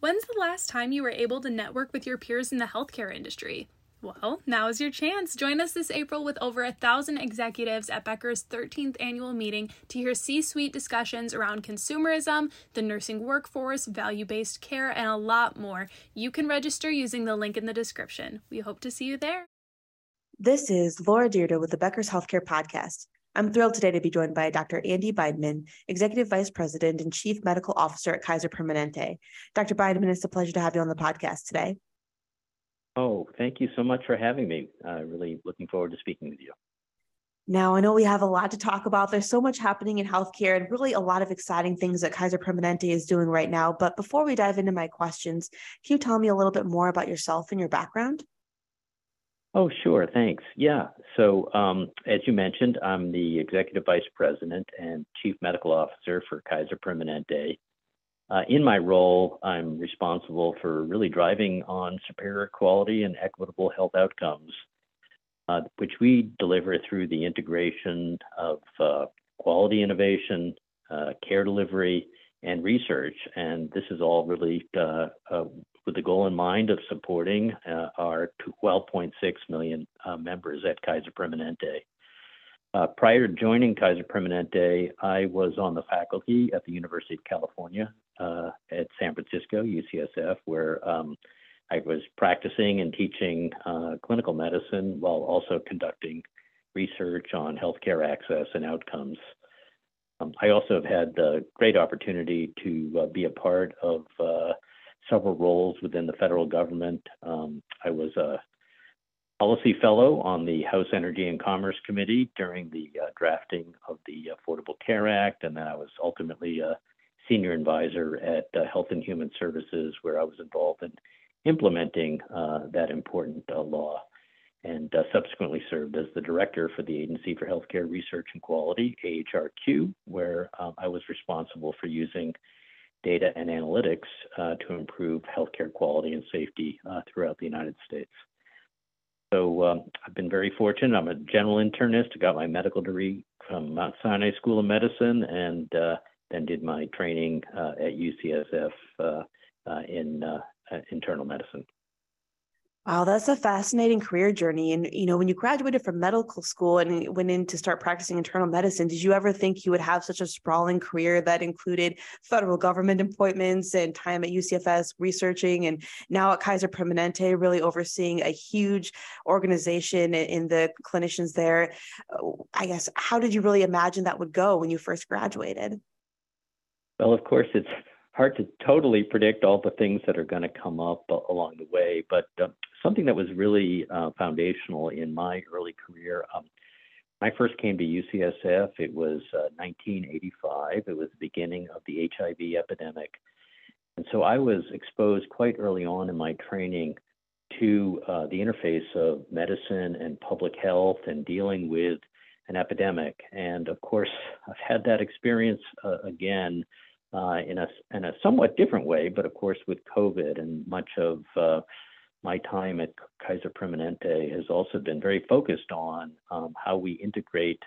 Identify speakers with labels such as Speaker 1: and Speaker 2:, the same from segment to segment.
Speaker 1: When's the last time you were able to network with your peers in the healthcare industry? Well, now is your chance. Join us this April with over a thousand executives at Becker's 13th annual meeting to hear C suite discussions around consumerism, the nursing workforce, value based care, and a lot more. You can register using the link in the description. We hope to see you there.
Speaker 2: This is Laura Dyrda with the Becker's Healthcare Podcast. I'm thrilled today to be joined by Dr. Andy Bindman, Executive Vice President and Chief Medical Officer at Kaiser Permanente. Dr. Bindman, it's a pleasure to have you on the podcast today.
Speaker 3: Oh, thank you so much for having me. Uh, really looking forward to speaking with you.
Speaker 2: Now, I know we have a lot to talk about. There's so much happening in healthcare and really a lot of exciting things that Kaiser Permanente is doing right now. But before we dive into my questions, can you tell me a little bit more about yourself and your background?
Speaker 3: Oh, sure. Thanks. Yeah. So, um, as you mentioned, I'm the Executive Vice President and Chief Medical Officer for Kaiser Permanente. Uh, in my role, I'm responsible for really driving on superior quality and equitable health outcomes, uh, which we deliver through the integration of uh, quality innovation, uh, care delivery, and research. And this is all really uh, uh, with the goal in mind of supporting our 12.6 million members at Kaiser Permanente. prior to joining Kaiser Permanente, I was on the faculty at the University of California uh, at San Francisco, UCSF, where um, I was practicing and teaching uh, clinical medicine while also conducting research on healthcare access and outcomes. Um, I also have had the great opportunity to uh, be a part of uh, several roles within the federal government. Um, I was a policy fellow on the House Energy and Commerce Committee during the uh, drafting of the Affordable Care Act, and then I was ultimately a senior advisor at uh, Health and Human Services, where I was involved in implementing uh, that important uh, law, and uh, subsequently served as the director for the Agency for Healthcare Research and Quality, AHRQ, where um, I was responsible for using data and analytics uh, to improve healthcare quality and safety uh, throughout the United States. So um, I've been very fortunate. I'm a general internist. I got my medical degree from Mount Sinai School of Medicine and uh, then did my training uh, at UCSF uh, uh, in internal medicine.
Speaker 2: Wow, that's a fascinating career journey. And you know, when you graduated from medical school and went in to start practicing internal medicine, did you ever think you would have such a sprawling career that included federal government appointments and time at UCFS researching, and now at Kaiser Permanente, really overseeing a huge organization in the clinicians there? I guess how did you really imagine that would go when you first graduated?
Speaker 3: Well, of course, it's hard to totally predict all the things that are going to come up along the way, but uh, something that was really uh, foundational in my early career. Um, I first came to UCSF, it was uh, 1985. It was the beginning of the HIV epidemic. And so I was exposed quite early on in my training to uh, the interface of medicine and public health and dealing with an epidemic. And of course, I've had that experience uh, again uh, in a in a somewhat different way, but of course with COVID and much of uh, my time at Kaiser Permanente has also been very focused on um, how we integrate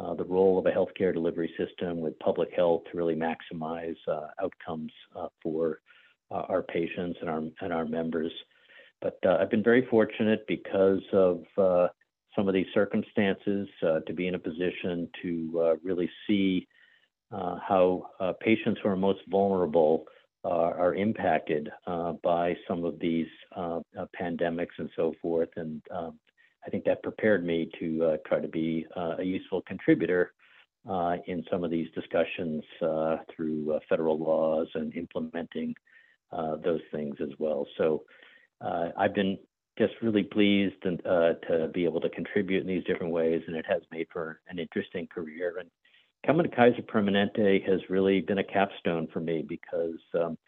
Speaker 3: uh, the role of a healthcare delivery system with public health to really maximize uh, outcomes uh, for uh, our patients and our and our members. But I've been very fortunate because of some of these circumstances to be in a position to really see uh, how uh, patients who are most vulnerable uh, are impacted uh, by some of these uh, uh, pandemics and so forth. And um, I think that prepared me to try to be a useful contributor in some of these discussions through federal laws and implementing those things as well. So I've been just really pleased and, uh, to be able to contribute in these different ways, and it has made for an interesting career. And coming to Kaiser Permanente has really been a capstone for me because um,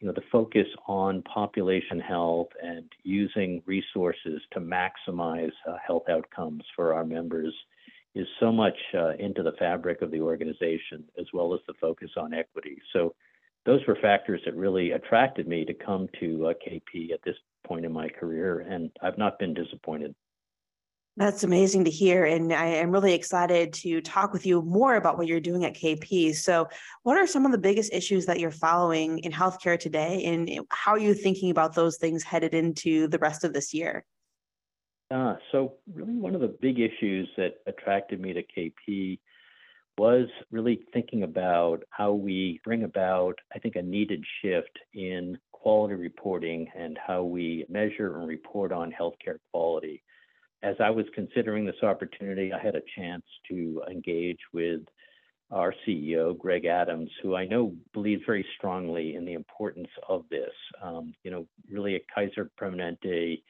Speaker 3: you know the focus on population health and using resources to maximize uh, health outcomes for our members is so much uh, into the fabric of the organization as well as the focus on equity. So those were factors that really attracted me to come to uh, KP at this point in my career, and I've not been disappointed.
Speaker 2: That's amazing to hear. And I am really excited to talk with you more about what you're doing at KP. So, what are some of the biggest issues that you're following in healthcare today? And how are you thinking about those things headed into the rest of this year?
Speaker 3: Uh, so, really, one of the big issues that attracted me to KP was really thinking about how we bring about, I think, a needed shift in quality reporting and how we measure and report on healthcare quality as I was considering this opportunity, I had a chance to engage with our CEO, Greg Adams, who I know believes very strongly in the importance of this. Um, you know, really at Kaiser Permanente,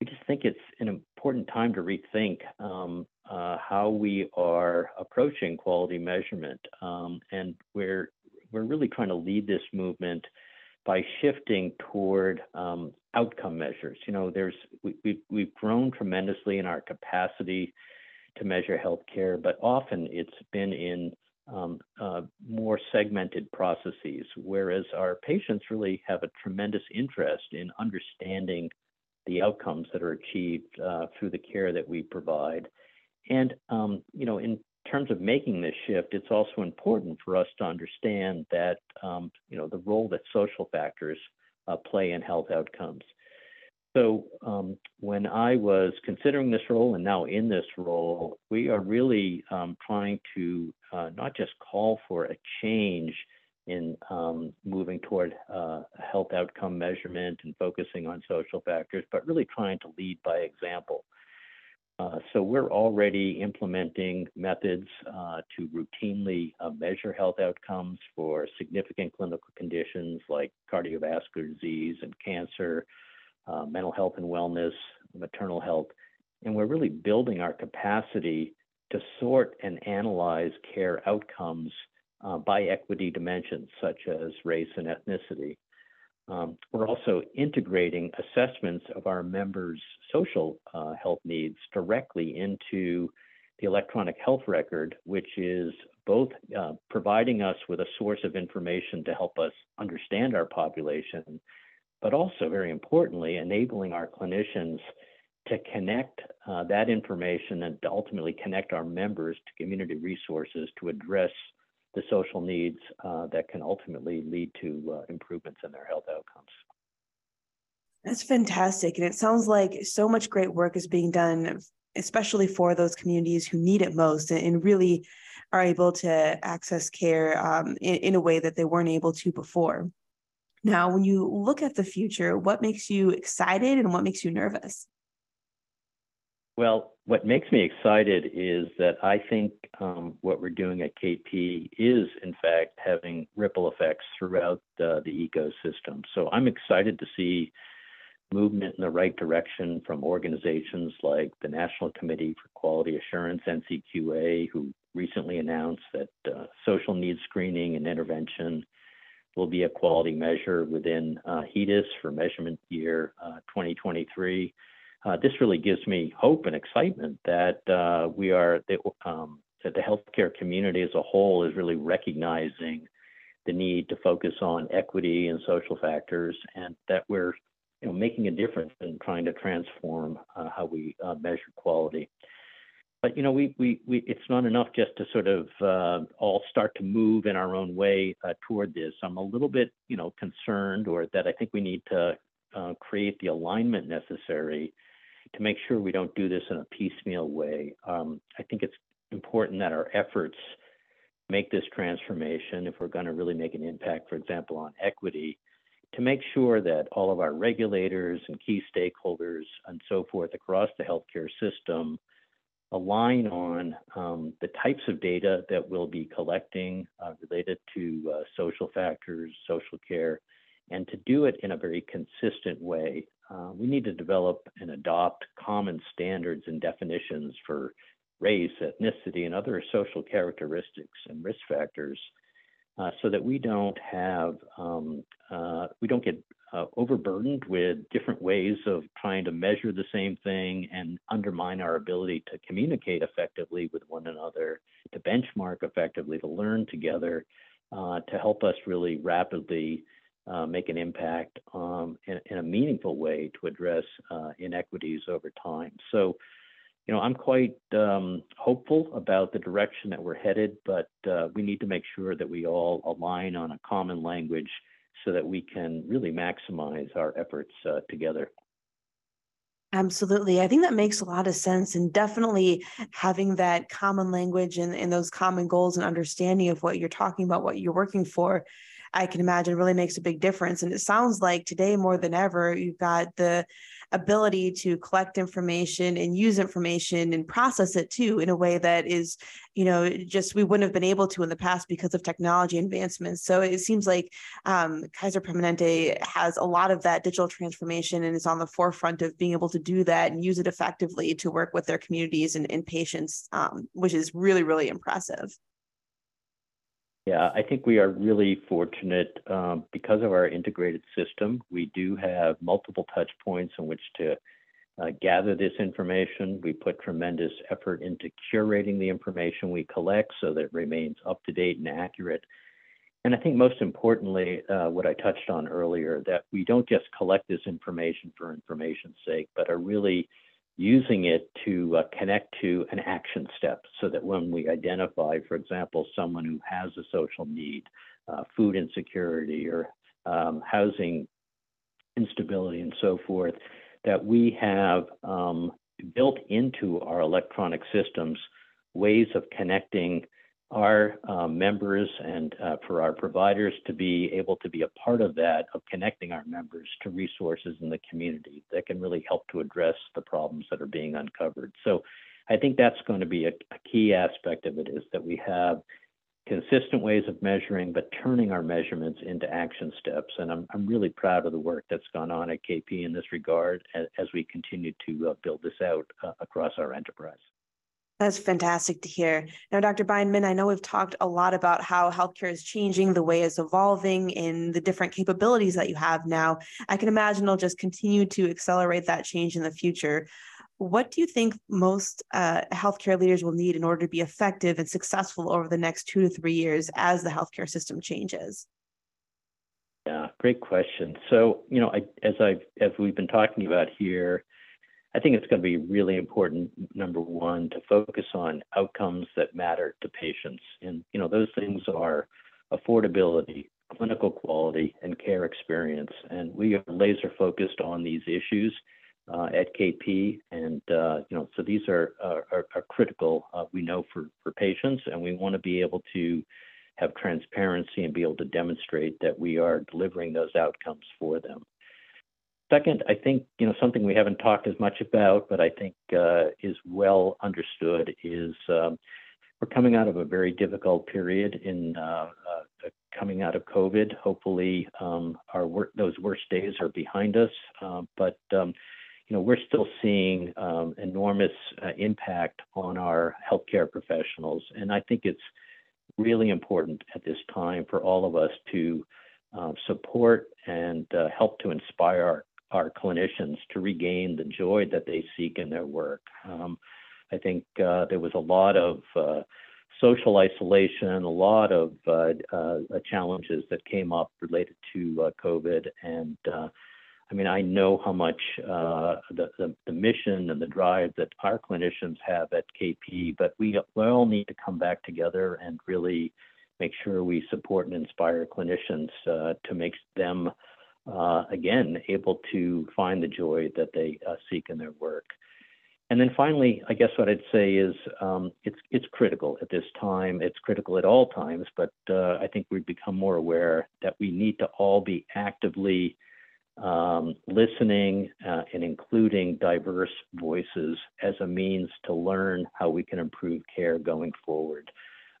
Speaker 3: we just think it's an important time to rethink um, uh, how we are approaching quality measurement, um, and we're we're really trying to lead this movement by shifting toward um, outcome measures. You know, there's we, we've, we've grown tremendously in our capacity to measure healthcare, but often it's been in um, uh, more segmented processes, whereas our patients really have a tremendous interest in understanding the outcomes that are achieved uh, through the care that we provide. And, um, you know, in terms of making this shift, it's also important for us to understand that, um, you know, the role that social factors uh, play in health outcomes. So um, when I was considering this role and now in this role, we are really um, trying to uh, not just call for a change in um, moving toward uh, health outcome measurement and focusing on social factors, but really trying to lead by example. Uh, so we're already implementing methods uh, to routinely uh, measure health outcomes for significant clinical conditions like cardiovascular disease and cancer, uh, mental health and wellness, maternal health. And we're really building our capacity to sort and analyze care outcomes uh, by equity dimensions such as race and ethnicity. Um, we're also integrating assessments of our members' social uh, health needs directly into the electronic health record, which is both uh, providing us with a source of information to help us understand our population, but also, very importantly, enabling our clinicians to connect uh, that information and to ultimately connect our members to community resources to address the social needs uh, that can ultimately lead to uh, improvements in their health outcomes.
Speaker 2: That's fantastic. And it sounds like so much great work is being done, especially for those communities who need it most and, really are able to access care um, in, in a way that they weren't able to before. Now, when you look at the future, what makes you excited and what makes you nervous?
Speaker 3: Well, what makes me excited is that I think um, what we're doing at KP is, in fact, having ripple effects throughout the ecosystem. So I'm excited to see movement in the right direction from organizations like the National Committee for Quality Assurance, NCQA, who recently announced that uh, social needs screening and intervention will be a quality measure within uh, HEDIS for measurement year uh, 2023 uh, this really gives me hope and excitement that uh, we are that, um, that the healthcare community as a whole is really recognizing the need to focus on equity and social factors, and that we're you know making a difference in trying to transform uh, how we uh, measure quality. But you know, we, we, we it's not enough just to sort of uh, all start to move in our own way uh, toward this. I'm a little bit you know concerned, or that I think we need to create the alignment necessary to make sure we don't do this in a piecemeal way. Um, I think it's important that our efforts make this transformation, if we're going to really make an impact, for example, on equity, to make sure that all of our regulators and key stakeholders and so forth across the healthcare system align on um, the types of data that we'll be collecting uh, related to uh, social factors, social care, and to do it in a very consistent way uh, we need to develop and adopt common standards and definitions for race, ethnicity, and other social characteristics and risk factors uh, so that we don't have, um, uh, we don't get uh, overburdened with different ways of trying to measure the same thing and undermine our ability to communicate effectively with one another, to benchmark effectively, to learn together, uh, to help us really rapidly uh, make an impact um, in, in, a meaningful way to address uh, inequities over time. So, you know, I'm quite um, hopeful about the direction that we're headed, but uh, we need to make sure that we all align on a common language so that we can really maximize our efforts uh, together.
Speaker 2: Absolutely. I think that makes a lot of sense. And definitely having that common language and, and those common goals and understanding of what you're talking about, what you're working for, I can imagine really makes a big difference. And it sounds like today more than ever, you've got the ability to collect information and use information and process it too in a way that is, you know, just we wouldn't have been able to in the past because of technology advancements. So it seems like um, Kaiser Permanente has a lot of that digital transformation and is on the forefront of being able to do that and use it effectively to work with their communities and, and patients, um, which is really, really impressive.
Speaker 3: Yeah, I think we are really fortunate um, because of our integrated system. We do have multiple touch points in which to uh, gather this information. We put tremendous effort into curating the information we collect so that it remains up to date and accurate. And I think most importantly, uh, what I touched on earlier, that we don't just collect this information for information's sake, but are really using it to uh, connect to an action step so that when we identify, for example, someone who has a social need, uh, food insecurity or um, housing instability and so forth, that we have um, built into our electronic systems ways of connecting our uh, members and uh, for our providers to be able to be a part of that, of connecting our members to resources in the community that can really help to address the problems that are being uncovered. So I think that's going to be a, a key aspect of it is that we have consistent ways of measuring, but turning our measurements into action steps. And I'm, I'm really proud of the work that's gone on at KP in this regard as, as we continue to uh, build this out uh, across our enterprise.
Speaker 2: That's fantastic to hear. Now, Dr. Bindman, I know we've talked a lot about how healthcare is changing, the way it's evolving, and the different capabilities that you have now. I can imagine it'll just continue to accelerate that change in the future. What do you think most uh, healthcare leaders will need in order to be effective and successful over the next two to three years as the healthcare system changes?
Speaker 3: Yeah, great question. So, you know, I, as I as we've been talking about here, I think it's going to be really important, number one, to focus on outcomes that matter to patients. And, you know, those things are affordability, clinical quality, and care experience. And we are laser focused on these issues uh, at KP. And, uh, you know, so these are, are, are critical, uh, we know, for, for patients. And we want to be able to have transparency and be able to demonstrate that we are delivering those outcomes for them. Second, I think you know something we haven't talked as much about, but I think uh, is well understood is um, we're coming out of a very difficult period in uh, uh, coming out of COVID. Hopefully, um, our work, those worst days are behind us, uh, but um, you know we're still seeing um, enormous uh, impact on our healthcare professionals, and I think it's really important at this time for all of us to uh, support and uh, help to inspire our our clinicians to regain the joy that they seek in their work. Um, I think uh, there was a lot of uh, social isolation, a lot of uh, uh challenges that came up related to uh, COVID. And uh, I mean, I know how much the, the, the, mission and the drive that our clinicians have at KP, but we, we all need to come back together and really make sure we support and inspire clinicians to make them uh, again, able to find the joy that they uh, seek in their work. And then finally, I guess what I'd say is um, it's it's critical at this time. It's critical at all times, but uh, I think we've become more aware that we need to all be actively um, listening uh, and including diverse voices as a means to learn how we can improve care going forward.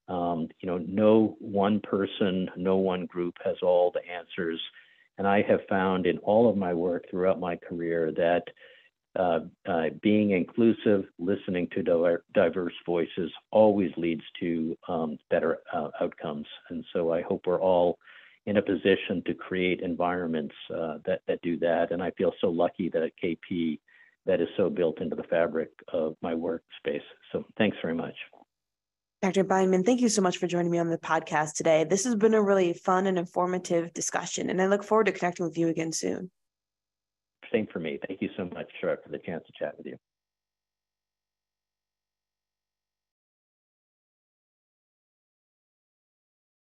Speaker 3: Um, you know, no one person, no one group has all the answers and I have found in all of my work throughout my career that uh, uh, being inclusive, listening to diverse voices always leads to um, better uh, outcomes. And so I hope we're all in a position to create environments uh, that, that do that. And I feel so lucky that at KP that is so built into the fabric of my workspace. So thanks very much.
Speaker 2: Dr. Bindman, thank you so much for joining me on the podcast today. This has been a really fun and informative discussion, and I look forward to connecting with you again soon.
Speaker 3: Same for me. Thank you so much uh, for the chance to chat with you.